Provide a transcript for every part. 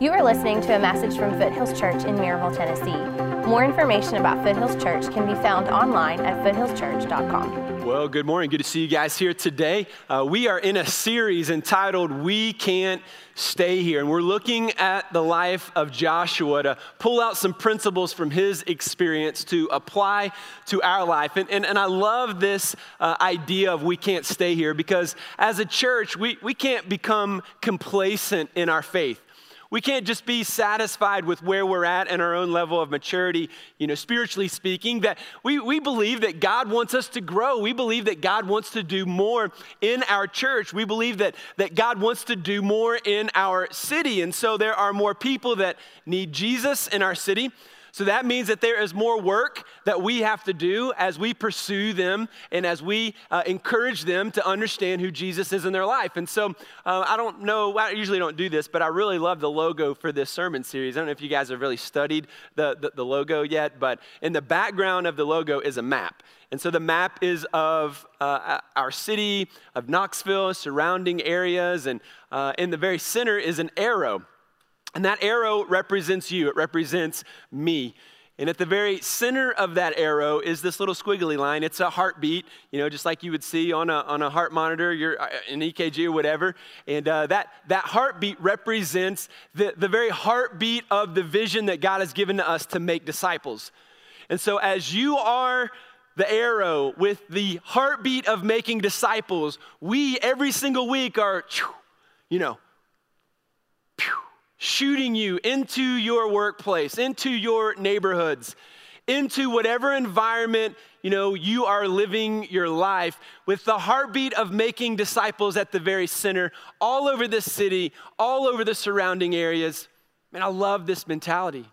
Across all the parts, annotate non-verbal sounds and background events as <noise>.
You are listening to a message from Foothills Church in Maryville, Tennessee. More information about Foothills Church can be found online at foothillschurch.com. Well, good morning. Good to see you guys here today. Uh, we are in a series entitled We Can't Stay Here. And we're looking at the life of Joshua to pull out some principles from his experience to apply to our life. And, and, and I love this uh, idea of we can't stay here because as a church, we, we can't become complacent in our faith. We can't just be satisfied with where we're at and our own level of maturity, you know, spiritually speaking, that we, we believe that God wants us to grow. We believe that God wants to do more in our church. We believe that, that God wants to do more in our city. And so there are more people that need Jesus in our city. So that means that there is more work that we have to do as we pursue them and as we uh, encourage them to understand who Jesus is in their life. And so uh, I don't know, I usually don't do this, but I really love the logo for this sermon series. I don't know if you guys have really studied the, the, the logo yet, but in the background of the logo is a map. And so the map is of uh, our city, of Knoxville, surrounding areas, and uh, in the very center is an arrow. And that arrow represents you, it represents me. And at the very center of that arrow is this little squiggly line. It's a heartbeat, you know, just like you would see on a, on a heart monitor, your, uh, an EKG or whatever. And uh, that, that heartbeat represents the, the very heartbeat of the vision that God has given to us to make disciples. And so as you are the arrow with the heartbeat of making disciples, we every single week are, you know, shooting you into your workplace, into your neighborhoods, into whatever environment you know you are living your life with the heartbeat of making disciples at the very center all over this city all over the surrounding areas. Man i love this mentality.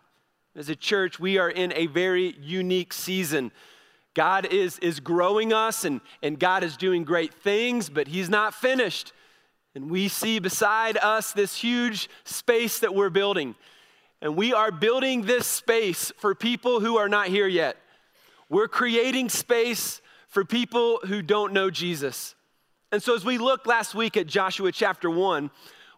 As a church we are in a very unique season. God is is growing us and and god is doing great things but he's not finished and we see beside us this huge space that we're building. And we are building this space for people who are not here yet. We're creating space for people who don't know Jesus. And so, as we looked last week at Joshua chapter 1,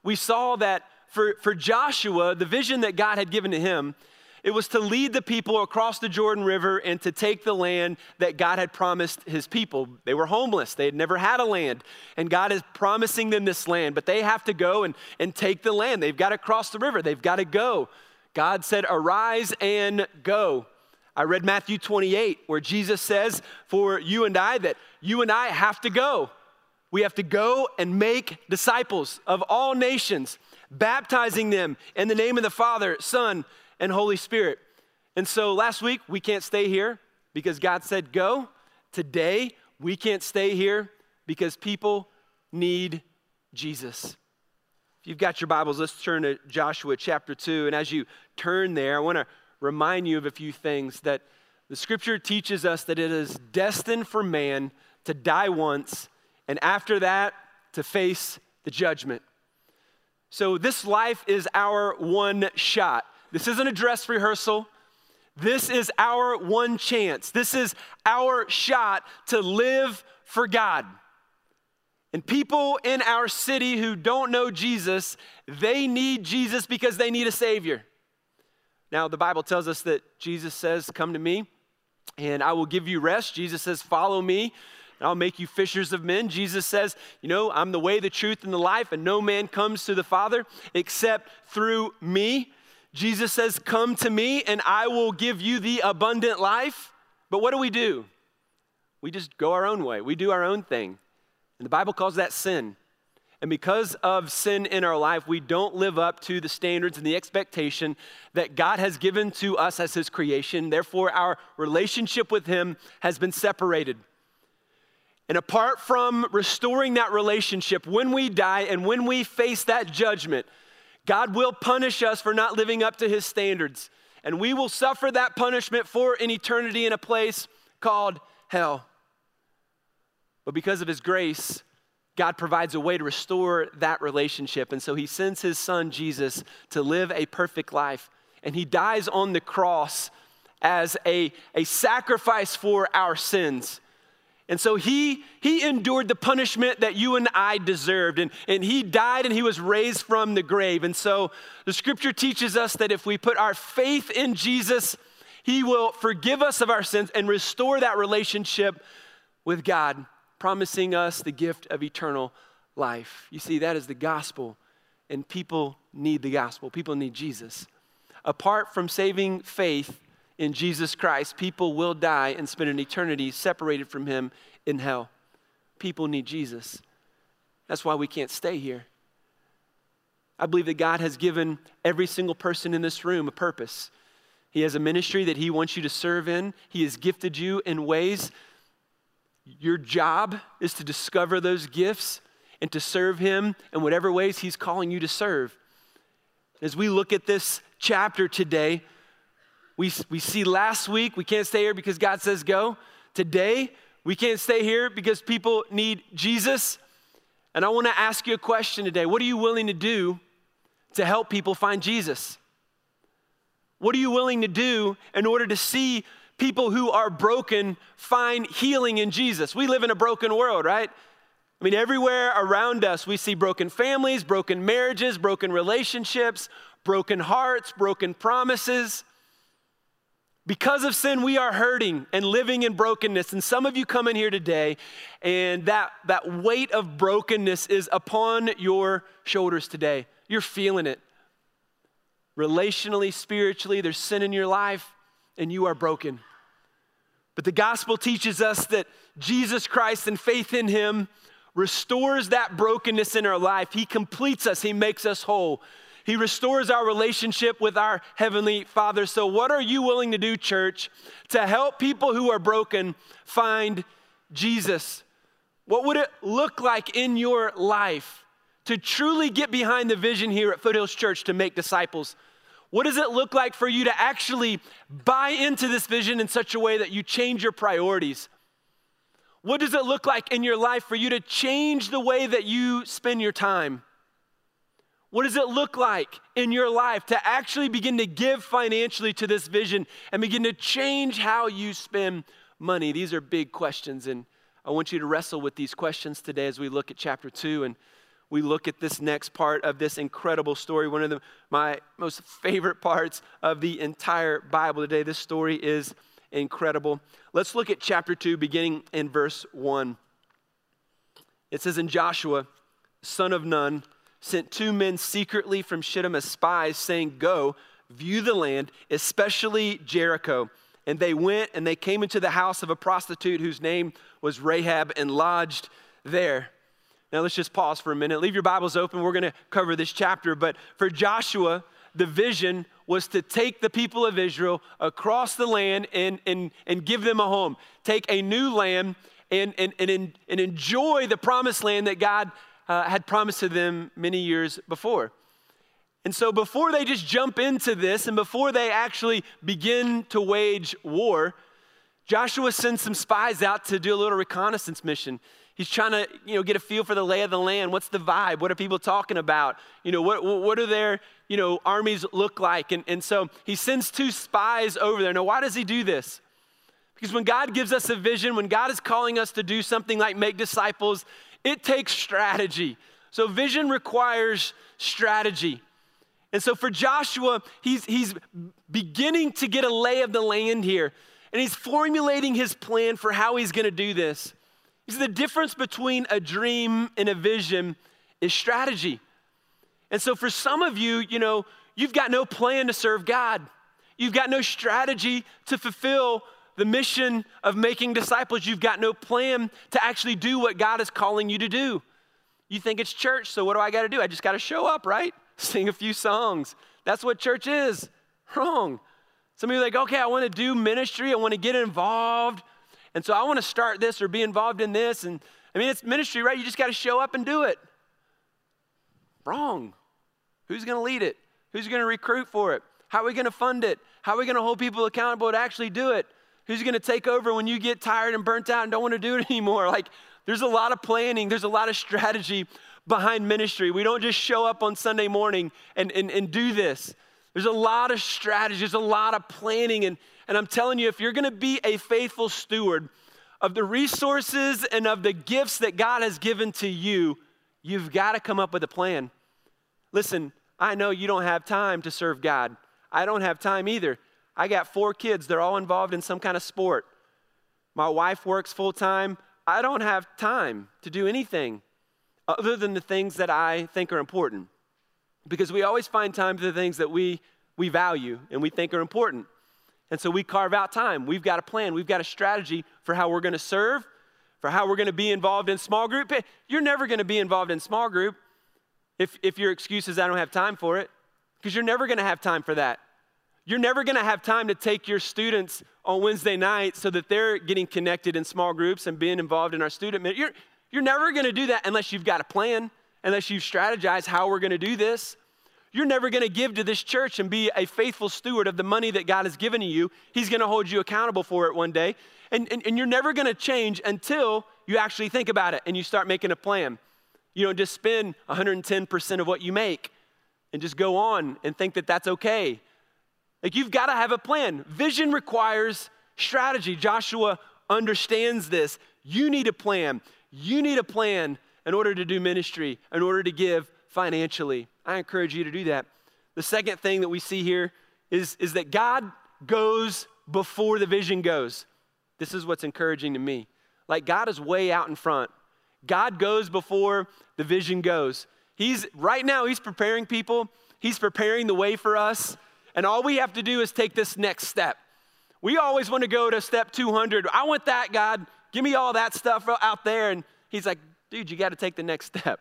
we saw that for, for Joshua, the vision that God had given to him it was to lead the people across the Jordan River and to take the land that God had promised his people. They were homeless, they had never had a land, and God is promising them this land, but they have to go and, and take the land. They've got to cross the river, they've got to go. God said, Arise and go. I read Matthew 28, where Jesus says for you and I that you and I have to go. We have to go and make disciples of all nations, baptizing them in the name of the Father, Son, and Holy Spirit. And so last week, we can't stay here because God said go. Today, we can't stay here because people need Jesus. If you've got your Bibles, let's turn to Joshua chapter 2. And as you turn there, I want to remind you of a few things that the scripture teaches us that it is destined for man to die once, and after that, to face the judgment. So, this life is our one shot. This isn't a dress rehearsal. This is our one chance. This is our shot to live for God. And people in our city who don't know Jesus, they need Jesus because they need a Savior. Now, the Bible tells us that Jesus says, Come to me and I will give you rest. Jesus says, Follow me and I'll make you fishers of men. Jesus says, You know, I'm the way, the truth, and the life, and no man comes to the Father except through me. Jesus says, Come to me and I will give you the abundant life. But what do we do? We just go our own way, we do our own thing. And the Bible calls that sin. And because of sin in our life, we don't live up to the standards and the expectation that God has given to us as His creation. Therefore, our relationship with Him has been separated. And apart from restoring that relationship, when we die and when we face that judgment, God will punish us for not living up to his standards. And we will suffer that punishment for an eternity in a place called hell. But because of his grace, God provides a way to restore that relationship. And so he sends his son Jesus to live a perfect life. And he dies on the cross as a, a sacrifice for our sins. And so he, he endured the punishment that you and I deserved. And, and he died and he was raised from the grave. And so the scripture teaches us that if we put our faith in Jesus, he will forgive us of our sins and restore that relationship with God, promising us the gift of eternal life. You see, that is the gospel. And people need the gospel, people need Jesus. Apart from saving faith, in Jesus Christ, people will die and spend an eternity separated from Him in hell. People need Jesus. That's why we can't stay here. I believe that God has given every single person in this room a purpose. He has a ministry that He wants you to serve in, He has gifted you in ways. Your job is to discover those gifts and to serve Him in whatever ways He's calling you to serve. As we look at this chapter today, we, we see last week, we can't stay here because God says go. Today, we can't stay here because people need Jesus. And I want to ask you a question today. What are you willing to do to help people find Jesus? What are you willing to do in order to see people who are broken find healing in Jesus? We live in a broken world, right? I mean, everywhere around us, we see broken families, broken marriages, broken relationships, broken hearts, broken promises. Because of sin, we are hurting and living in brokenness. And some of you come in here today, and that, that weight of brokenness is upon your shoulders today. You're feeling it. Relationally, spiritually, there's sin in your life, and you are broken. But the gospel teaches us that Jesus Christ and faith in Him restores that brokenness in our life. He completes us, He makes us whole. He restores our relationship with our Heavenly Father. So, what are you willing to do, church, to help people who are broken find Jesus? What would it look like in your life to truly get behind the vision here at Foothills Church to make disciples? What does it look like for you to actually buy into this vision in such a way that you change your priorities? What does it look like in your life for you to change the way that you spend your time? What does it look like in your life to actually begin to give financially to this vision and begin to change how you spend money? These are big questions, and I want you to wrestle with these questions today as we look at chapter two and we look at this next part of this incredible story. One of the, my most favorite parts of the entire Bible today. This story is incredible. Let's look at chapter 2, beginning in verse 1. It says, In Joshua, son of Nun, sent two men secretly from Shittim as spies, saying, Go, view the land, especially Jericho. And they went and they came into the house of a prostitute whose name was Rahab and lodged there. Now let's just pause for a minute. Leave your Bibles open. We're going to cover this chapter. But for Joshua, the vision was to take the people of Israel across the land and, and, and give them a home, take a new land and, and, and, and enjoy the promised land that God uh, had promised to them many years before. And so, before they just jump into this and before they actually begin to wage war, Joshua sends some spies out to do a little reconnaissance mission. He's trying to, you know, get a feel for the lay of the land. What's the vibe? What are people talking about? You know, what, what do their, you know, armies look like? And, and so he sends two spies over there. Now, why does he do this? Because when God gives us a vision, when God is calling us to do something like make disciples, it takes strategy. So vision requires strategy. And so for Joshua, he's, he's beginning to get a lay of the land here. And he's formulating his plan for how he's going to do this. The difference between a dream and a vision is strategy. And so for some of you, you know, you've got no plan to serve God. You've got no strategy to fulfill the mission of making disciples, you've got no plan to actually do what God is calling you to do. You think it's church, so what do I got to do? I just got to show up, right? <laughs> Sing a few songs. That's what church is. Wrong. Some of you are like, okay, I want to do ministry, I want to get involved. And so I want to start this or be involved in this. And I mean, it's ministry, right? You just got to show up and do it. Wrong. Who's going to lead it? Who's going to recruit for it? How are we going to fund it? How are we going to hold people accountable to actually do it? Who's going to take over when you get tired and burnt out and don't want to do it <laughs> anymore? Like, there's a lot of planning, there's a lot of strategy behind ministry. We don't just show up on Sunday morning and, and, and do this. There's a lot of strategy, there's a lot of planning. And, and I'm telling you, if you're going to be a faithful steward of the resources and of the gifts that God has given to you, you've got to come up with a plan. Listen, I know you don't have time to serve God. I don't have time either. I got four kids, they're all involved in some kind of sport. My wife works full time. I don't have time to do anything other than the things that I think are important. Because we always find time for the things that we, we value and we think are important. And so we carve out time. We've got a plan, we've got a strategy for how we're going to serve, for how we're going to be involved in small group. You're never going to be involved in small group if, if your excuse is I don't have time for it, because you're never going to have time for that. You're never going to have time to take your students on Wednesday night so that they're getting connected in small groups and being involved in our student. You're, you're never going to do that unless you've got a plan, unless you've strategized how we're going to do this. You're never going to give to this church and be a faithful steward of the money that God has given to you. He's going to hold you accountable for it one day. And, and, and you're never going to change until you actually think about it and you start making a plan. You don't just spend 110% of what you make and just go on and think that that's okay. Like you've got to have a plan. Vision requires strategy. Joshua understands this. You need a plan. You need a plan in order to do ministry, in order to give financially. I encourage you to do that. The second thing that we see here is, is that God goes before the vision goes. This is what's encouraging to me. Like God is way out in front. God goes before the vision goes. He's right now, He's preparing people, He's preparing the way for us. And all we have to do is take this next step. We always want to go to step 200. I want that, God. Give me all that stuff out there. And He's like, dude, you got to take the next step.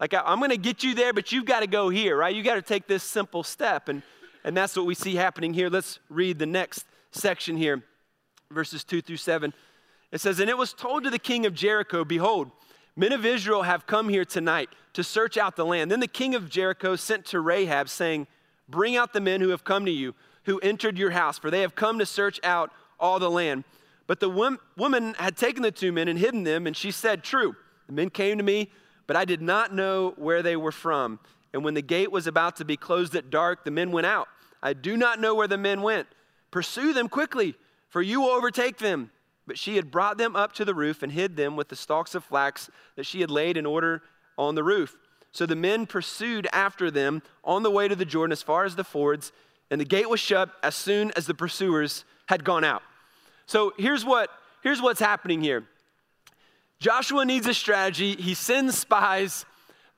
Like, I'm going to get you there, but you've got to go here, right? You got to take this simple step. And, and that's what we see happening here. Let's read the next section here, verses 2 through 7. It says, And it was told to the king of Jericho, Behold, men of Israel have come here tonight to search out the land. Then the king of Jericho sent to Rahab, saying, Bring out the men who have come to you, who entered your house, for they have come to search out all the land. But the woman had taken the two men and hidden them, and she said, True, the men came to me but I did not know where they were from. And when the gate was about to be closed at dark, the men went out. I do not know where the men went. Pursue them quickly, for you will overtake them. But she had brought them up to the roof and hid them with the stalks of flax that she had laid in order on the roof. So the men pursued after them on the way to the Jordan as far as the fords, and the gate was shut as soon as the pursuers had gone out. So here's what here's what's happening here. Joshua needs a strategy. He sends spies.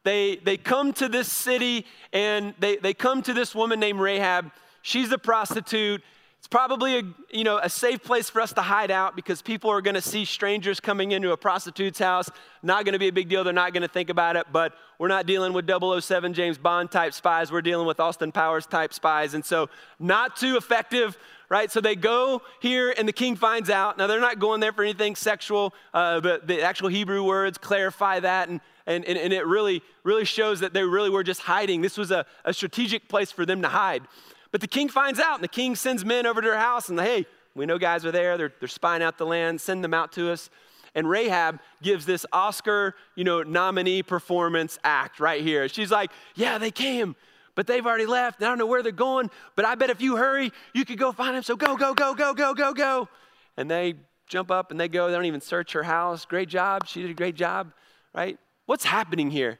They, they come to this city and they, they come to this woman named Rahab. She's a prostitute. It's probably a, you know, a safe place for us to hide out because people are going to see strangers coming into a prostitute's house. Not going to be a big deal. They're not going to think about it. But we're not dealing with 007 James Bond type spies. We're dealing with Austin Powers type spies. And so, not too effective right? So they go here, and the king finds out. Now, they're not going there for anything sexual, uh, but the actual Hebrew words clarify that, and, and, and, it really, really shows that they really were just hiding. This was a, a strategic place for them to hide. But the king finds out, and the king sends men over to their house, and hey, we know guys are there. They're, they're spying out the land. Send them out to us. And Rahab gives this Oscar, you know, nominee performance act right here. She's like, "Yeah, they came but they've already left. I don't know where they're going, but I bet if you hurry, you could go find them. So go, go, go, go, go, go, go. And they jump up and they go. They don't even search her house. Great job. She did a great job, right? What's happening here?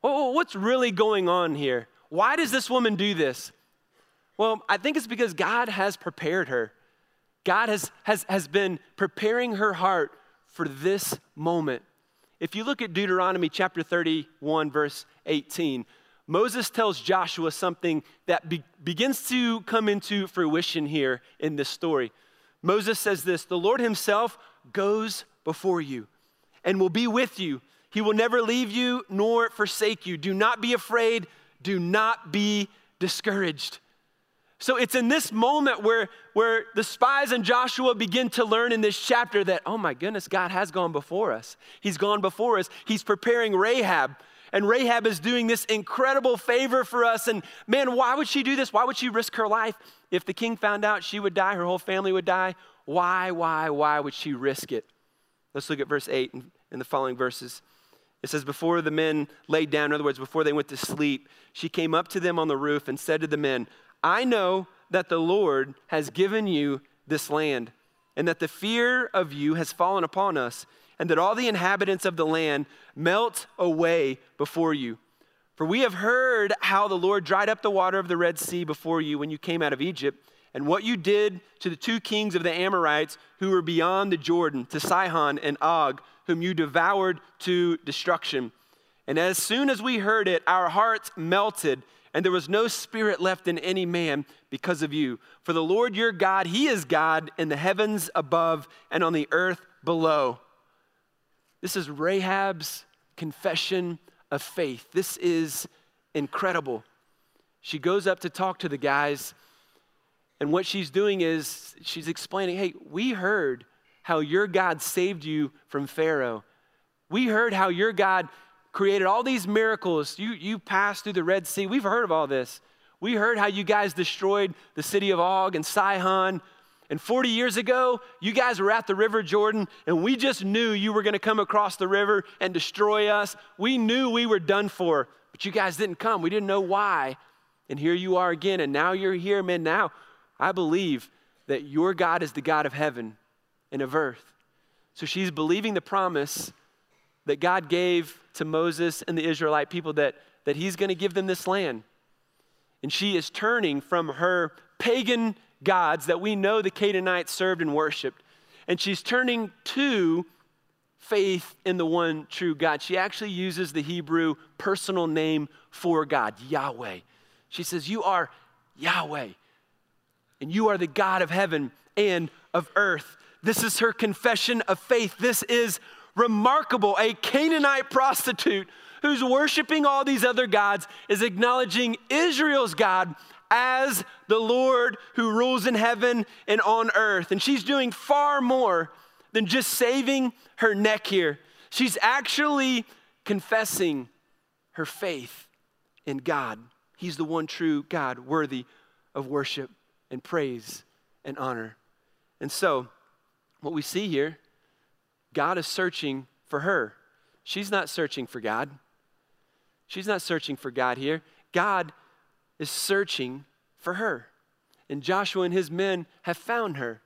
What's really going on here? Why does this woman do this? Well, I think it's because God has prepared her. God has, has, has been preparing her heart for this moment. If you look at Deuteronomy chapter 31, verse 18, Moses tells Joshua something that be- begins to come into fruition here in this story. Moses says this The Lord Himself goes before you and will be with you. He will never leave you nor forsake you. Do not be afraid. Do not be discouraged. So it's in this moment where, where the spies and Joshua begin to learn in this chapter that, oh my goodness, God has gone before us. He's gone before us. He's preparing Rahab and Rahab is doing this incredible favor for us. And man, why would she do this? Why would she risk her life? If the king found out she would die, her whole family would die. Why, why, why would she risk it? Let's look at verse 8 and the following verses. It says, Before the men laid down, in other words, before they went to sleep, she came up to them on the roof and said to the men, I know that the Lord has given you this land and that the fear of you has fallen upon us, and that all the inhabitants of the land melt away before you. For we have heard how the Lord dried up the water of the Red Sea before you when you came out of Egypt, and what you did to the two kings of the Amorites who were beyond the Jordan, to Sihon and Og, whom you devoured to destruction. And as soon as we heard it, our hearts melted, and there was no spirit left in any man because of you. For the Lord your God, He is God in the heavens above and on the earth below. This is Rahab's confession of faith. This is incredible. She goes up to talk to the guys, and what she's doing is she's explaining hey, we heard how your God saved you from Pharaoh. We heard how your God created all these miracles. You, you passed through the Red Sea. We've heard of all this. We heard how you guys destroyed the city of Og and Sihon. And 40 years ago, you guys were at the River Jordan, and we just knew you were going to come across the river and destroy us. We knew we were done for, but you guys didn't come. We didn't know why. And here you are again, and now you're here, man. Now I believe that your God is the God of heaven and of earth. So she's believing the promise that God gave to Moses and the Israelite people that, that he's going to give them this land. And she is turning from her pagan gods that we know the Canaanites served and worshiped, and she's turning to faith in the one true God. She actually uses the Hebrew personal name for God, Yahweh. She says, You are Yahweh, and you are the God of heaven and of earth. This is her confession of faith. This is remarkable. A Canaanite prostitute who's worshiping all these other gods is acknowledging Israel's God as the Lord who rules in heaven and on earth. And she's doing far more than just saving her neck here. She's actually confessing her faith in God. He's the one true God, worthy of worship and praise and honor. And so, what we see here, God is searching for her. She's not searching for God. She's not searching for God here. God is searching for her. And Joshua and his men have found her.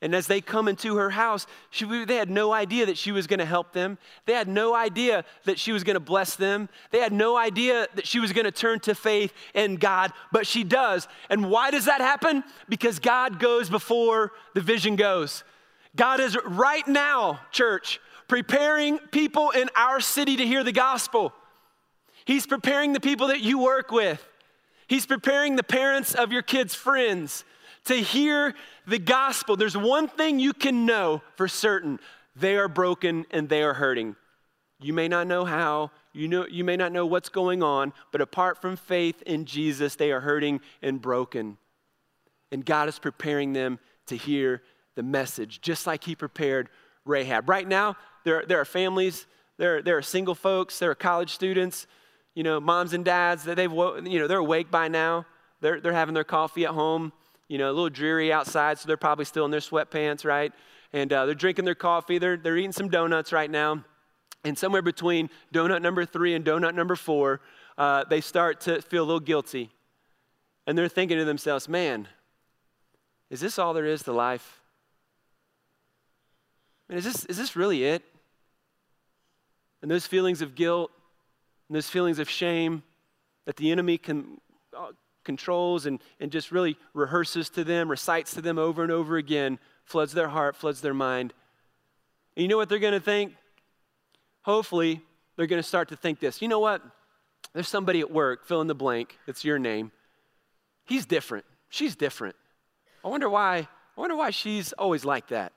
And as they come into her house, she, they had no idea that she was going to help them. They had no idea that she was going to bless them. They had no idea that she was going to turn to faith in God, but she does. And why does that happen? Because God goes before the vision goes. God is right now, church, preparing people in our city to hear the gospel. He's preparing the people that you work with. He's preparing the parents of your kids' friends to hear the gospel. There's one thing you can know for certain they are broken and they are hurting. You may not know how, you, know, you may not know what's going on, but apart from faith in Jesus, they are hurting and broken. And God is preparing them to hear the message, just like He prepared Rahab. Right now, there, there are families, there, there are single folks, there are college students, you know, moms and dads that they've, you know, they're awake by now. They're, they're having their coffee at home, you know, a little dreary outside, so they're probably still in their sweatpants, right? And uh, they're drinking their coffee. They're, they're eating some donuts right now. And somewhere between donut number three and donut number four, uh, they start to feel a little guilty. And they're thinking to themselves, man, is this all there is to life? Mean, is this, is this really it? And those feelings of guilt and those feelings of shame that the enemy can, uh, controls and, and just really rehearses to them, recites to them over and over again, floods their heart, floods their mind. And you know what they're going to think? Hopefully, they're going to start to think this. You know what? There's somebody at work, fill in the blank, it's your name. He's different. She's different. I wonder why. I wonder why she's always like that.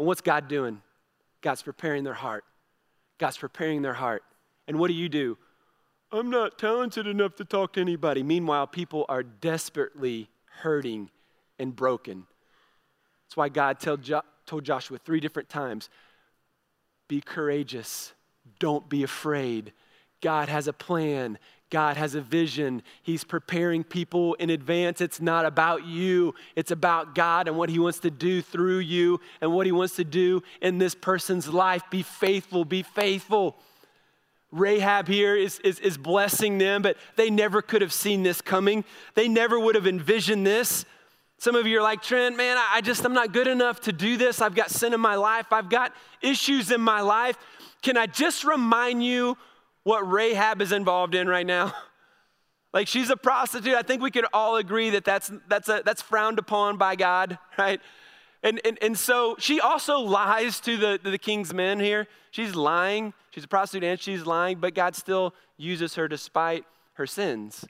And what's God doing? God's preparing their heart. God's preparing their heart. And what do you do? I'm not talented enough to talk to anybody. Meanwhile, people are desperately hurting and broken. That's why God told, jo- told Joshua three different times be courageous, don't be afraid. God has a plan. God has a vision. He's preparing people in advance. It's not about you, it's about God and what He wants to do through you and what He wants to do in this person's life. Be faithful, be faithful. Rahab here is, is, is blessing them, but they never could have seen this coming. They never would have envisioned this. Some of you are like, Trent, man, I just, I'm not good enough to do this. I've got sin in my life. I've got issues in my life. Can I just remind you what Rahab is involved in right now? <laughs> Like she's a prostitute. I think we could all agree that that's, that's, a, that's frowned upon by God, <laughs> right? And, and, and so she also lies to the, to the king's men here. She's lying. She's a prostitute and she's lying, but God still uses her despite her sins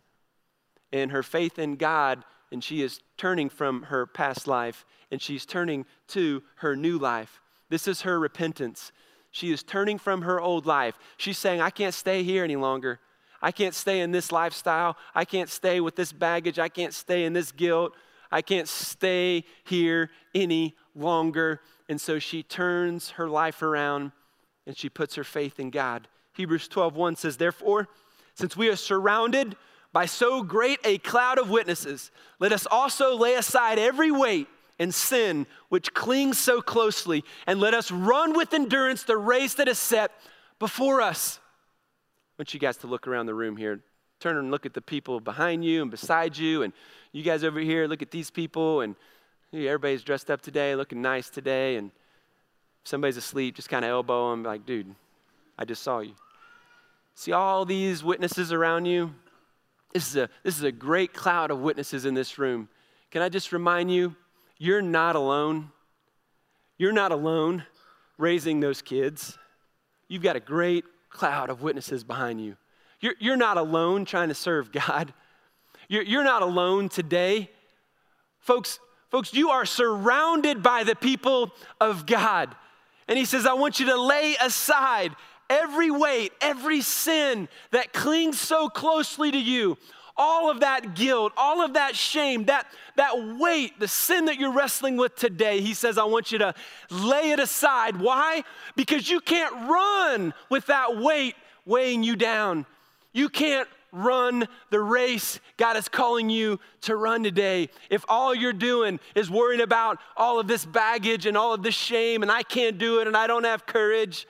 and her faith in God. And she is turning from her past life and she's turning to her new life. This is her repentance. She is turning from her old life. She's saying, I can't stay here any longer. I can't stay in this lifestyle. I can't stay with this baggage. I can't stay in this guilt. I can't stay here any longer. And so she turns her life around and she puts her faith in God. Hebrews 12:1 says, "Therefore, since we are surrounded by so great a cloud of witnesses, let us also lay aside every weight and sin which clings so closely, and let us run with endurance the race that is set before us." I want you guys to look around the room here. Turn and look at the people behind you and beside you, and you guys over here, look at these people, and everybody's dressed up today, looking nice today, and somebody's asleep, just kind of elbow them, like, dude, I just saw you. See all these witnesses around you? This is, a, this is a great cloud of witnesses in this room. Can I just remind you, you're not alone. You're not alone raising those kids. You've got a great cloud of witnesses behind you. You're, you're not alone trying to serve God. You're, you're not alone today. Folks, folks, you are surrounded by the people of God. And he says, I want you to lay aside every weight, every sin that clings so closely to you, all of that guilt, all of that shame, that, that weight, the sin that you're wrestling with today, he says, I want you to lay it aside. Why? Because you can't run with that weight weighing you down. You can't run the race God is calling you to run today. If all you're doing is worrying about all of this baggage and all of this shame, and I can't do it and I don't have courage,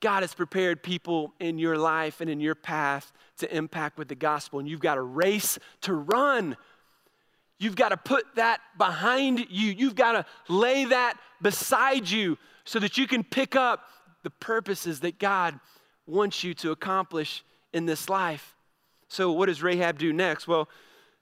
God has prepared people in your life and in your path to impact with the gospel, and you've got a race to run. You've got to put that behind you. You've got to lay that beside you so that you can pick up the purposes that God wants you to accomplish in this life. So, what does Rahab do next? Well,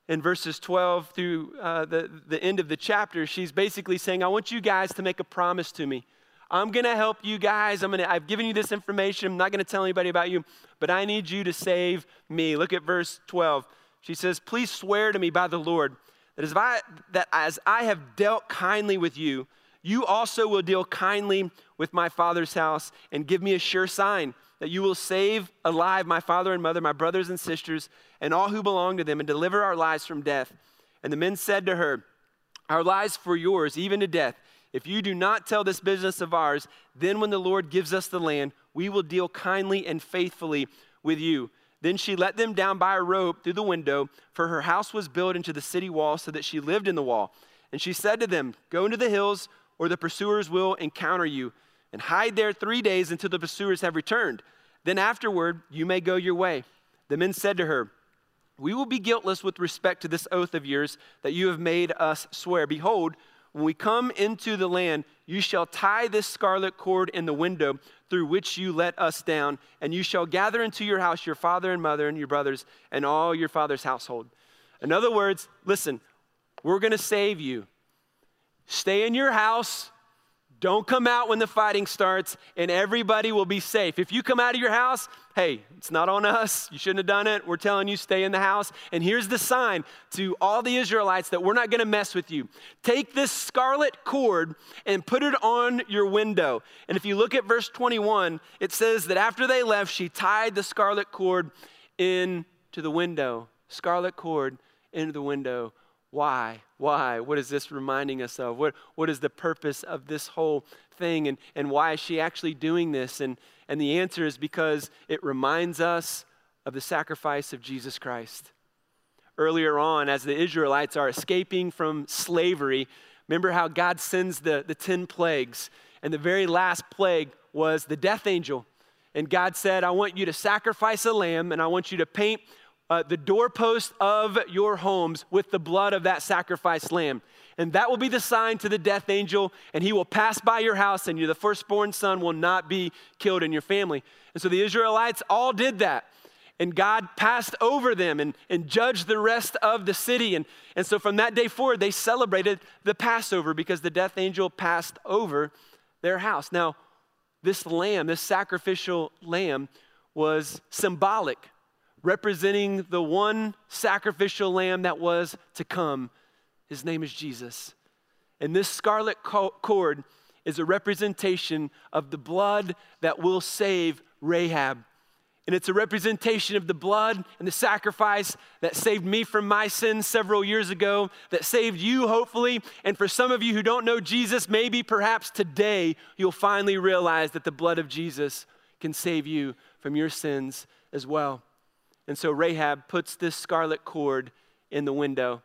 in verses 12 through uh, the, the end of the chapter, she's basically saying, I want you guys to make a promise to me. I'm going to help you guys. I'm gonna, I've given you this information. I'm not going to tell anybody about you, but I need you to save me. Look at verse 12. She says, Please swear to me by the Lord that as I, that as I have dealt kindly with you, you also will deal kindly with my father's house and give me a sure sign that you will save alive my father and mother, my brothers and sisters, and all who belong to them, and deliver our lives from death. And the men said to her, Our lives for yours, even to death. If you do not tell this business of ours, then when the Lord gives us the land, we will deal kindly and faithfully with you. Then she let them down by a rope through the window, for her house was built into the city wall, so that she lived in the wall. And she said to them, Go into the hills, or the pursuers will encounter you and hide there three days until the pursuers have returned. Then afterward, you may go your way. The men said to her, We will be guiltless with respect to this oath of yours that you have made us swear. Behold, when we come into the land, you shall tie this scarlet cord in the window through which you let us down, and you shall gather into your house your father and mother and your brothers and all your father's household. In other words, listen, we're going to save you. Stay in your house don't come out when the fighting starts, and everybody will be safe. If you come out of your house, hey, it's not on us. You shouldn't have done it. We're telling you, stay in the house. And here's the sign to all the Israelites that we're not going to mess with you. Take this scarlet cord and put it on your window. And if you look at verse 21, it says that after they left, she tied the scarlet cord into the window. Scarlet cord into the window. Why? Why? What is this reminding us of? What, what is the purpose of this whole thing? And, and why is she actually doing this? And, and the answer is because it reminds us of the sacrifice of Jesus Christ. Earlier on, as the Israelites are escaping from slavery, remember how God sends the, the 10 plagues, and the very last plague was the death angel. And God said, I want you to sacrifice a lamb, and I want you to paint uh, the doorpost of your homes with the blood of that sacrificed lamb. And that will be the sign to the death angel, and he will pass by your house, and you, the firstborn son, will not be killed in your family. And so the Israelites all did that. And God passed over them and, and judged the rest of the city. And, and so from that day forward, they celebrated the Passover because the death angel passed over their house. Now, this lamb, this sacrificial lamb, was symbolic, representing the one sacrificial lamb that was to come. His name is Jesus. And this scarlet cord is a representation of the blood that will save Rahab. And it's a representation of the blood and the sacrifice that saved me from my sins several years ago, that saved you, hopefully. And for some of you who don't know Jesus, maybe perhaps today you'll finally realize that the blood of Jesus can save you from your sins as well. And so Rahab puts this scarlet cord in the window.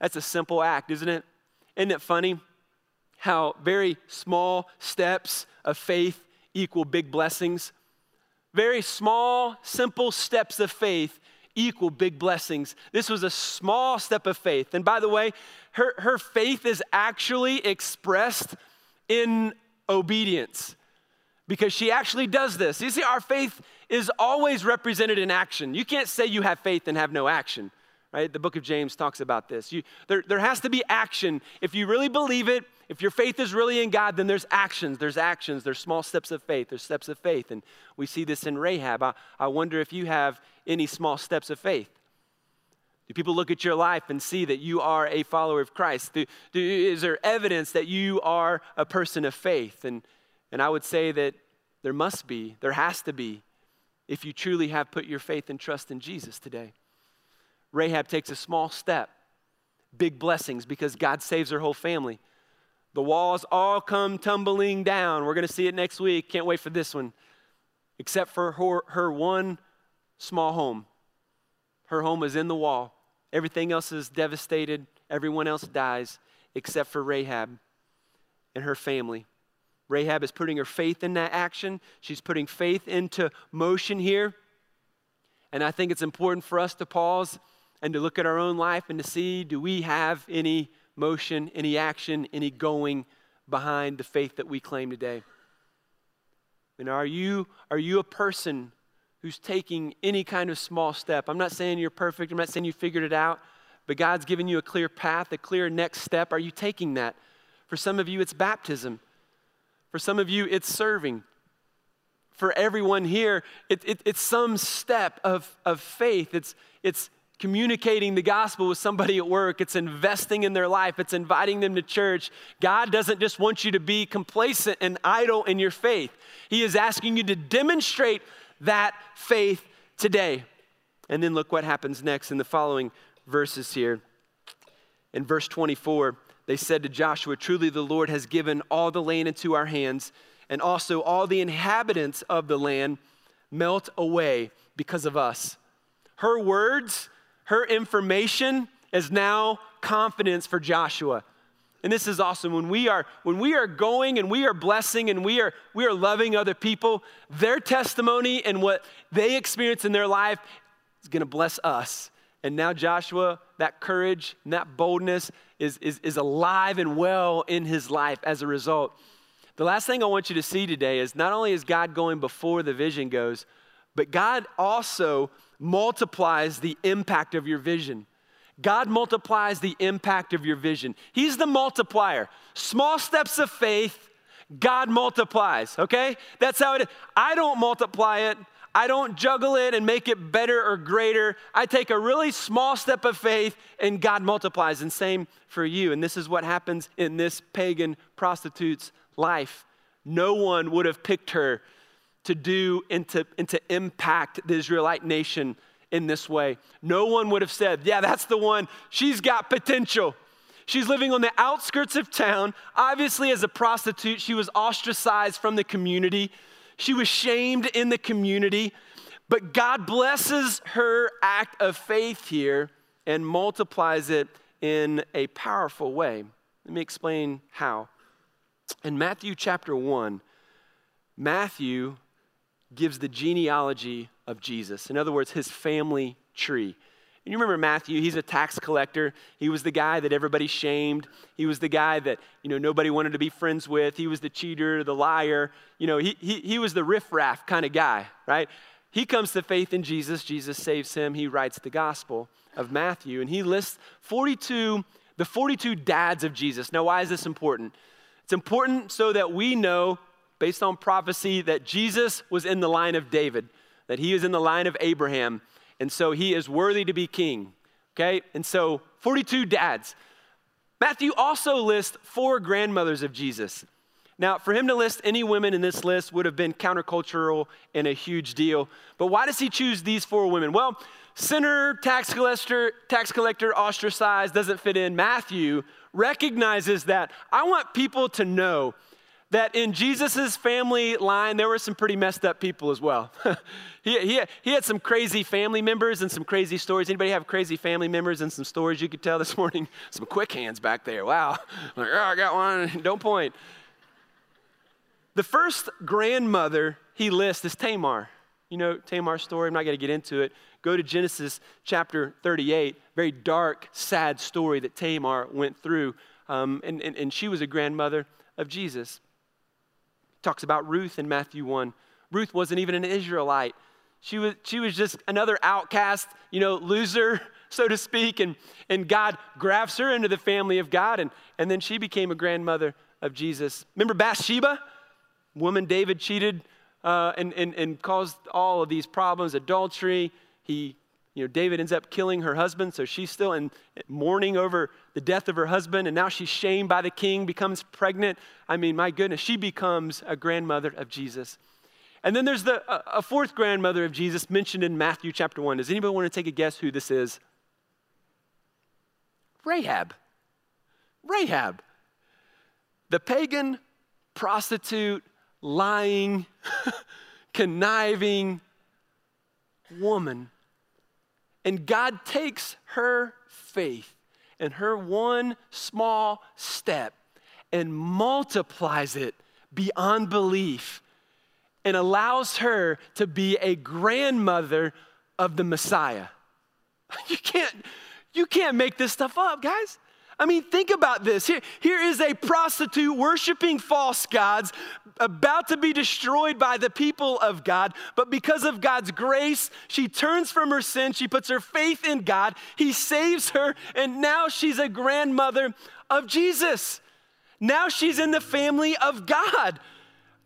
That's a simple act, isn't it? Isn't it funny how very small steps of faith equal big blessings? Very small, simple steps of faith equal big blessings. This was a small step of faith. And by the way, her, her faith is actually expressed in obedience because she actually does this. You see, our faith is always represented in action. You can't say you have faith and have no action, right? The book of James talks about this. You, there, there has to be action. If you really believe it, if your faith is really in God, then there's actions. There's actions. There's small steps of faith. There's steps of faith. And we see this in Rahab. I, I wonder if you have any small steps of faith. Do people look at your life and see that you are a follower of Christ? Do, do, is there evidence that you are a person of faith? And, and I would say that there must be, there has to be, if you truly have put your faith and trust in Jesus today. Rahab takes a small step, big blessings because God saves her whole family. The walls all come tumbling down. We're going to see it next week. Can't wait for this one. Except for her, her one small home. Her home is in the wall. Everything else is devastated. Everyone else dies except for Rahab and her family. Rahab is putting her faith in that action. She's putting faith into motion here. And I think it's important for us to pause and to look at our own life and to see do we have any motion, any action, any going behind the faith that we claim today? And are you, are you a person who's taking any kind of small step? I'm not saying you're perfect, I'm not saying you figured it out, but God's given you a clear path, a clear next step. Are you taking that? For some of you, it's baptism. For some of you, it's serving. For everyone here, it, it, it's some step of, of faith. It's, it's, communicating the gospel with somebody at work, it's investing in their life, it's inviting them to church. God doesn't just want you to be complacent and idle in your faith, He is asking you to demonstrate that faith today. And then look what happens next in the following verses here. In verse 24, they said to Joshua, Truly the Lord has given all the land into our hands, and also all the inhabitants of the land melt away because of us. Her words her information is now confidence for Joshua. And this is awesome. When we are when we are going and we are blessing and we are we are loving other people, their testimony and what they experience in their life is going to bless us. And now Joshua, that courage and that boldness is, is, is alive and well in his life as a result. The last thing I want you to see today is not only is God going before the vision goes, but God also multiplies the impact of your vision. God multiplies the impact of your vision. He's the multiplier. Small steps of faith, God multiplies, okay? That's how it is. I don't multiply it. I don't juggle it and make it better or greater. I take a really small step of faith and God multiplies. And same for you. And this is what happens in this pagan prostitute's life. No one would have picked her to do and to, and to impact the Israelite nation in this way. No one would have said, Yeah, that's the one. She's got potential. She's living on the outskirts of town. Obviously, as a prostitute, she was ostracized from the community. She was shamed in the community. But God blesses her act of faith here and multiplies it in a powerful way. Let me explain how. In Matthew chapter 1, Matthew gives the genealogy of Jesus. In other words, his family tree. And you remember Matthew, he's a tax collector. He was the guy that everybody shamed. He was the guy that, you know, nobody wanted to be friends with. He was the cheater, the liar. You know, he, he, he was the riffraff kind of guy, right? He comes to faith in Jesus. Jesus saves him. He writes the gospel of Matthew, and he lists 42, the 42 dads of Jesus. Now, why is this important? It's important so that we know, based on prophecy, that Jesus was in the line of David, that he is in the line of Abraham, and so he is worthy to be king. Okay? And so 42 dads. Matthew also lists four grandmothers of Jesus. Now, for him to list any women in this list would have been countercultural and a huge deal. But why does he choose these four women? Well, sinner, tax collector, tax collector, ostracized, doesn't fit in. Matthew recognizes that I want people to know that in Jesus' family line, there were some pretty messed up people as well. <laughs> he, he, he had some crazy family members and some crazy stories. Anybody have crazy family members and some stories you could tell this morning? <laughs> Some quick hands back there. Wow. <laughs> Like, oh, I got one. Don't point. The first grandmother he lists is Tamar. You know Tamar's story. I'm not going to get into it. Go to Genesis chapter 38. Very dark, sad story that Tamar went through. Um, and, and, and she was a grandmother of Jesus talks about Ruth in Matthew 1. Ruth wasn't even an Israelite. She was, she was just another outcast, you know, loser, <laughs> so to speak. And, and God grafts her into the family of God. And, and then she became a grandmother of Jesus. Remember Bathsheba? Woman David cheated uh, and, and, and caused all of these problems, adultery. He you know, David ends up killing her husband, so she's still in mourning over the death of her husband, and now she's shamed by the king, becomes pregnant. I mean, my goodness, she becomes a grandmother of Jesus. And then there's the, a fourth grandmother of Jesus mentioned in Matthew chapter 1. Does anybody want to take a guess who this is? Rahab. Rahab. The pagan, prostitute, lying, <laughs> conniving woman and God takes her faith and her one small step and multiplies it beyond belief and allows her to be a grandmother of the Messiah. <laughs> You can't, you can't make this stuff up, guys. I mean, think about this. Here, here is a prostitute worshiping false gods, about to be destroyed by the people of God. But because of God's grace, she turns from her sin. She puts her faith in God. He saves her, and now she's a grandmother of Jesus. Now she's in the family of God.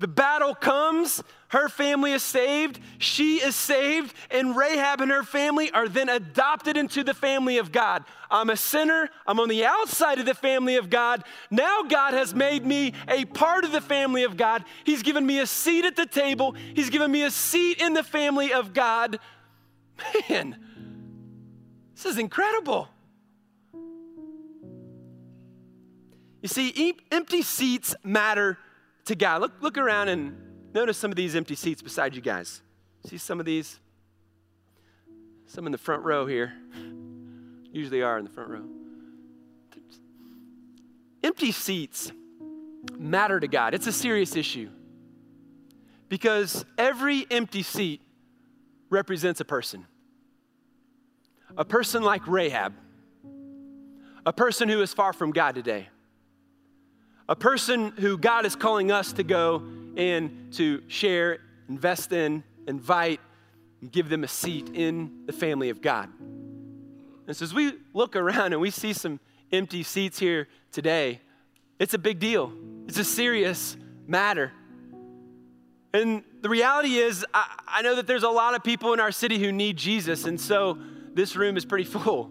The battle comes, her family is saved, she is saved, and Rahab and her family are then adopted into the family of God. I'm a sinner, I'm on the outside of the family of God. Now God has made me a part of the family of God. He's given me a seat at the table, He's given me a seat in the family of God. Man, this is incredible. You see, empty seats matter to God. Look, look around and notice some of these empty seats beside you guys. See some of these? Some in the front row here. Usually are in the front row. Empty seats matter to God. It's a serious issue. Because every empty seat represents a person. A person like Rahab, a person who is far from God today a person who God is calling us to go and to share, invest in, invite, and give them a seat in the family of God. And so as we look around and we see some empty seats here today, it's a big deal. It's a serious matter. And the reality is, I, I know that there's a lot of people in our city who need Jesus, and so this room is pretty <laughs> full.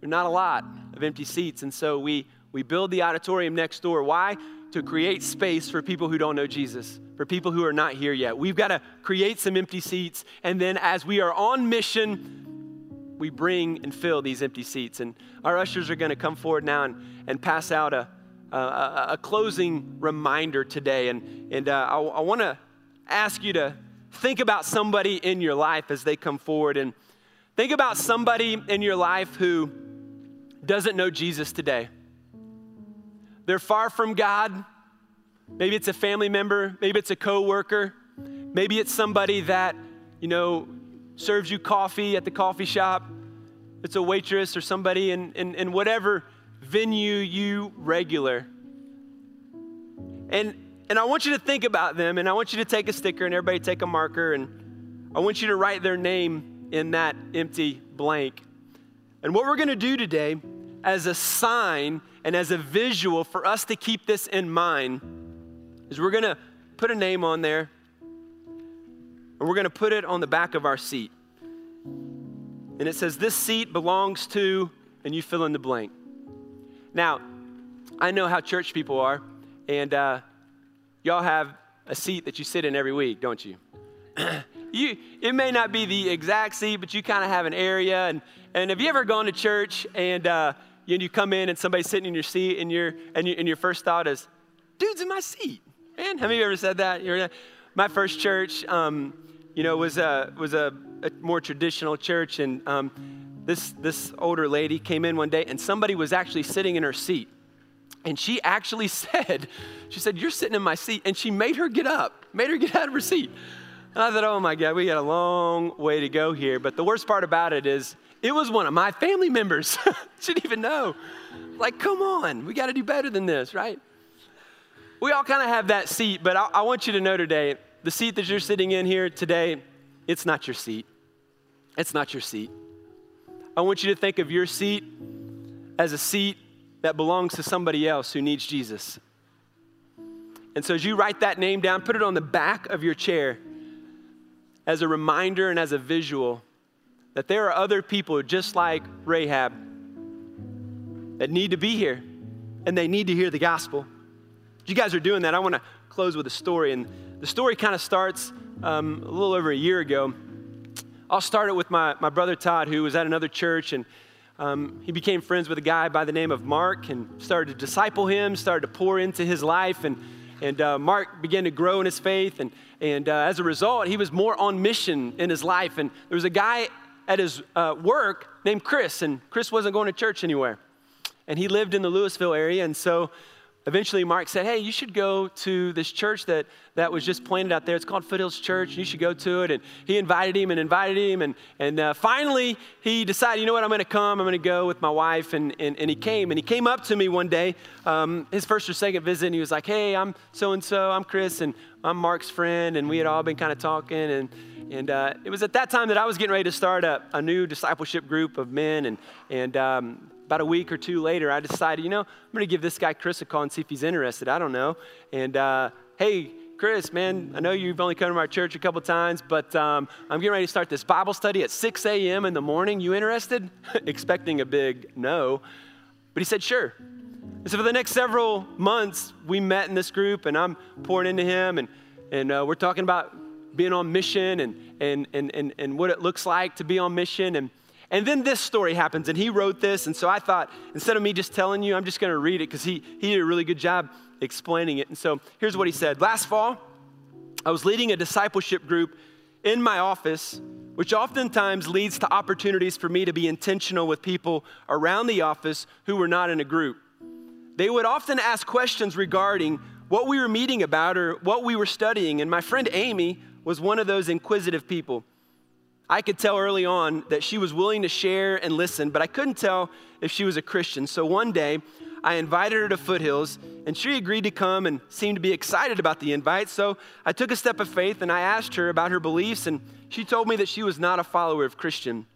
There's not a lot of empty seats, and so we we build the auditorium next door. Why? To create space for people who don't know Jesus, for people who are not here yet. We've got to create some empty seats, and then as we are on mission, we bring and fill these empty seats. And our ushers are going to come forward now and, and pass out a, a, a closing reminder today. And, and uh, I, I want to ask you to think about somebody in your life as they come forward. And think about somebody in your life who doesn't know Jesus today. They're far from God. Maybe it's a family member, maybe it's a coworker, maybe it's somebody that, you know, serves you coffee at the coffee shop. It's a waitress or somebody in, in, in whatever venue you regular. And, and I want you to think about them, and I want you to take a sticker, and everybody take a marker, and I want you to write their name in that empty blank. And what we're going to do today, as a sign and as a visual for us to keep this in mind, is we're going to put a name on there, and we're going to put it on the back of our seat. And it says, This seat belongs to, and you fill in the blank. Now, I know how church people are, and uh, y'all have a seat that you sit in every week, don't you? <clears throat> you it may not be the exact seat, but you kind of have an area. And, and have you ever gone to church and uh, you, you come in and somebody's sitting in your seat, and, your and, you, and your first thought is, dude's in my seat? Man, have you ever said that? You're, my first church, um, you know, was a, was a, a more traditional church, and um, this, this older lady came in one day and somebody was actually sitting in her seat. And she actually <laughs> said, she said, You're sitting in my seat. And she made her get up, made her get out of her seat. And I thought, Oh my God, we got a long way to go here. But the worst part about it is, it was one of my family members. <laughs> didn't even know. Like, come on, we got to do better than this, right? We all kind of have that seat, but I, I want you to know today the seat that you're sitting in here today, it's not your seat. It's not your seat. I want you to think of your seat as a seat that belongs to somebody else who needs Jesus. And so as you write that name down, put it on the back of your chair as a reminder and as a visual that there are other people just like Rahab that need to be here and they need to hear the gospel. You guys are doing that. I want to close with a story. And the story kind of starts um, a little over a year ago. I'll start it with my, my brother Todd, who was at another church, and um, he became friends with a guy by the name of Mark and started to disciple him, started to pour into his life. And, and uh, Mark began to grow in his faith. And, and uh, as a result, he was more on mission in his life. And there was a guy at his uh, work named Chris, and Chris wasn't going to church anywhere. And he lived in the Louisville area. And so eventually Mark said, Hey, you should go to this church that, that was just planted out there. It's called Foothills Church. You should go to it. And he invited him and invited him. And, and uh, finally, he decided, you know what, I'm going to come. I'm going to go with my wife. And, and, and he came. And he came up to me one day, um, his first or second visit, and he was like, Hey, I'm so and so. I'm Chris, and I'm Mark's friend. And we had all been kind of talking. And, and uh, it was at that time that I was getting ready to start a, a new discipleship group of men. And, and um, about a week or two later, I decided, you know, I'm going to give this guy Chris a call and see if he's interested. I don't know. And uh, hey, Chris, man, I know you've only come to our church a couple times, but um, I'm getting ready to start this Bible study at 6 a.m. in the morning. You interested? <laughs> Expecting a big no. But he said, sure. And so for the next several months, we met in this group, and I'm pouring into him, and, and uh, we're talking about being on mission and, and, and, and, and what it looks like to be on mission. And and then this story happens, and he wrote this. And so I thought, instead of me just telling you, I'm just going to read it because he, he did a really good job explaining it. And so here's what he said Last fall, I was leading a discipleship group in my office, which oftentimes leads to opportunities for me to be intentional with people around the office who were not in a group. They would often ask questions regarding what we were meeting about or what we were studying. And my friend Amy was one of those inquisitive people. I could tell early on that she was willing to share and listen, but I couldn't tell if she was a Christian. So one day, I invited her to Foothills, and she agreed to come and seemed to be excited about the invite. So I took a step of faith and I asked her about her beliefs, and she told me that she was not a follower of Christian.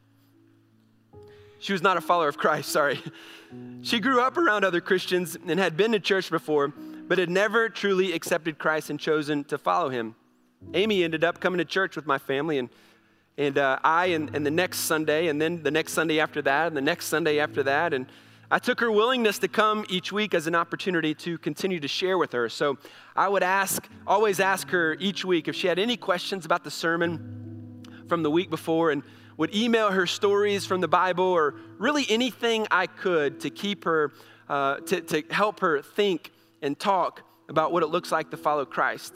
She was not a follower of Christ, <laughs> sorry. She grew up around other Christians and had been to church before, but had never truly accepted Christ and chosen to follow him. Amy ended up coming to church with my family, and and uh, I, and, and the next Sunday, and then the next Sunday after that, and the next Sunday after that. And I took her willingness to come each week as an opportunity to continue to share with her. So I would ask, always ask her each week if she had any questions about the sermon from the week before, and would email her stories from the Bible or really anything I could to keep her, uh, to, to help her think and talk about what it looks like to follow Christ.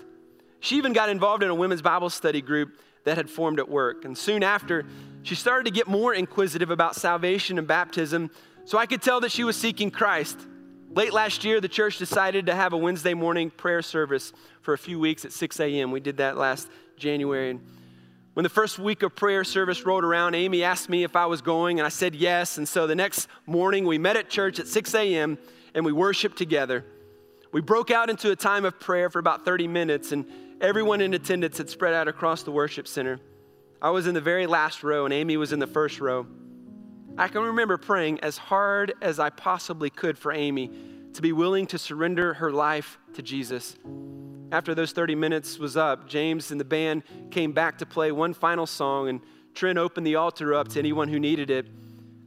She even got involved in a women's Bible study group that had formed at work. And soon after, she started to get more inquisitive about salvation and baptism, so I could tell that she was seeking Christ. Late last year, the church decided to have a Wednesday morning prayer service for a few weeks at 6 a.m. We did that last January. And When the first week of prayer service rolled around, Amy asked me if I was going, and I said yes. And so the next morning, we met at church at 6 a.m. and we worshiped together. We broke out into a time of prayer for about 30 minutes, and everyone in attendance had spread out across the worship center. I was in the very last row, and Amy was in the first row. I can remember praying as hard as I possibly could for Amy to be willing to surrender her life to Jesus. After those 30 minutes was up, James and the band came back to play one final song, and Trent opened the altar up to anyone who needed it.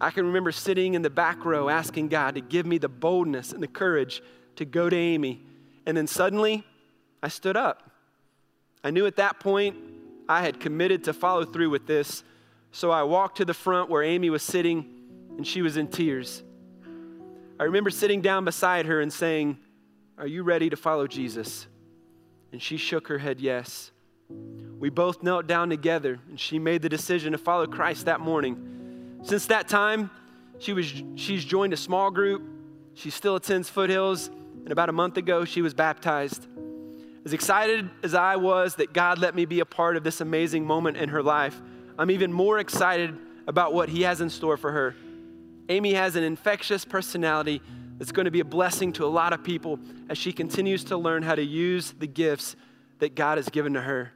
I can remember sitting in the back row asking God to give me the boldness and the courage to go to Amy. And then suddenly, I stood up. I knew at that point I had committed to follow through with this. So I walked to the front where Amy was sitting, and she was in tears. I remember sitting down beside her and saying, Are you ready to follow Jesus? And she shook her head, Yes. We both knelt down together, and she made the decision to follow Christ that morning. Since that time, she was, she's joined a small group. She still attends Foothills, and about a month ago, she was baptized. As excited as I was that God let me be a part of this amazing moment in her life, I'm even more excited about what He has in store for her. Amy has an infectious personality that's going to be a blessing to a lot of people as she continues to learn how to use the gifts that God has given to her.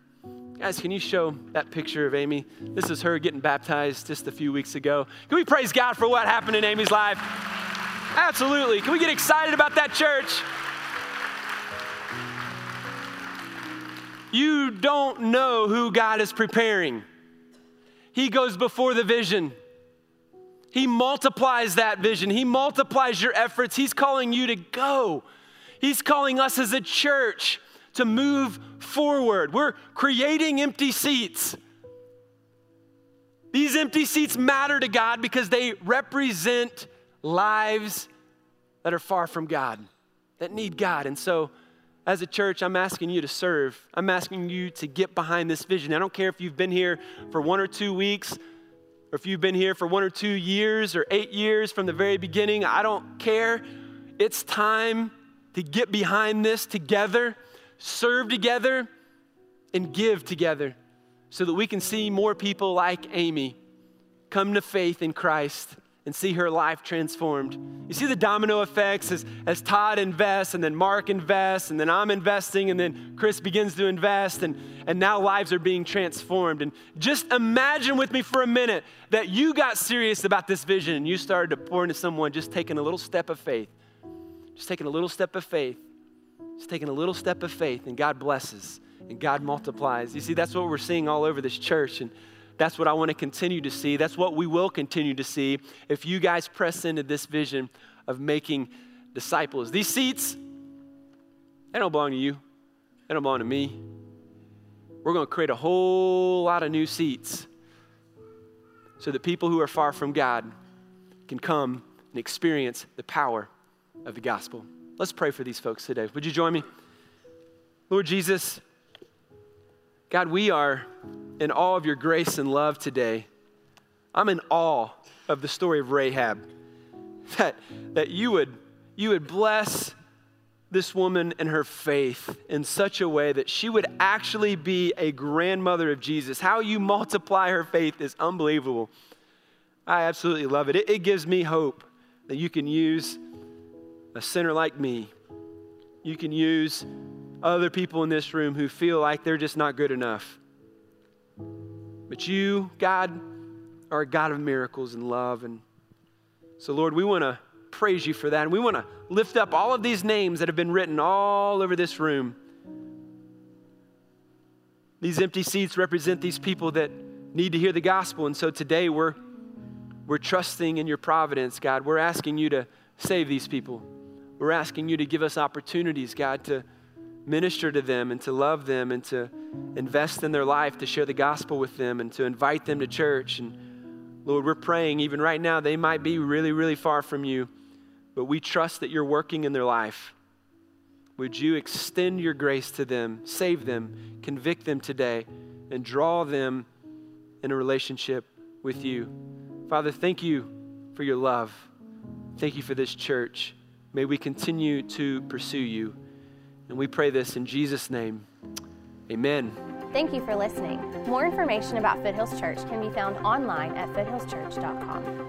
Guys, can you show that picture of Amy? This is her getting baptized just a few weeks ago. Can we praise God for what happened in Amy's life? Absolutely. Can we get excited about that church? You don't know who God is preparing. He goes before the vision. He multiplies that vision. He multiplies your efforts. He's calling you to go. He's calling us as a church to move forward. We're creating empty seats. These empty seats matter to God because they represent lives that are far from God, that need God. And so, as a church, I'm asking you to serve. I'm asking you to get behind this vision. I don't care if you've been here for one or two weeks or if you've been here for one or two years or eight years from the very beginning, I don't care. It's time to get behind this together, serve together, and give together so that we can see more people like Amy come to faith in Christ and see her life transformed. You see the domino effects as, as Todd invests, and then Mark invests, and then I'm investing, and then Chris begins to invest, and, and now lives are being transformed. And just imagine with me for a minute that you got serious about this vision and you started to pour into someone just taking a little step of faith. Just taking a little step of faith. Just taking a little step of faith, and God blesses and God multiplies. You see, that's what we're seeing all over this church. And that's what I want to continue to see. That's what we will continue to see if you guys press into this vision of making disciples. These seats, they don't belong to you, they don't belong to me. We're going to create a whole lot of new seats so that people who are far from God can come and experience the power of the gospel. Let's pray for these folks today. Would you join me? Lord Jesus, God, we are in awe of your grace and love today. I'm in awe of the story of Rahab. <laughs> That, that you, would, you would bless this woman and her faith in such a way that she would actually be a grandmother of Jesus. How you multiply her faith is unbelievable. I absolutely love it. It, it gives me hope that you can use a sinner like me. You can use other people in this room who feel like they're just not good enough. But you, God, are a God of miracles and love. And so, Lord, we want to praise you for that. And we want to lift up all of these names that have been written all over this room. These empty seats represent these people that need to hear the gospel. And so today we're, we're trusting in your providence, God. We're asking you to save these people. We're asking you to give us opportunities, God, to minister to them and to love them and to invest in their life, to share the gospel with them and to invite them to church. And Lord, we're praying even right now, they might be really, really far from you, but we trust that you're working in their life. Would you extend your grace to them, save them, convict them today, and draw them in a relationship with you? Father, thank you for your love. Thank you for this church. May we continue to pursue you. And we pray this in Jesus' name. Amen. Thank you for listening. More information about Foothills Church can be found online at foothillschurch.com.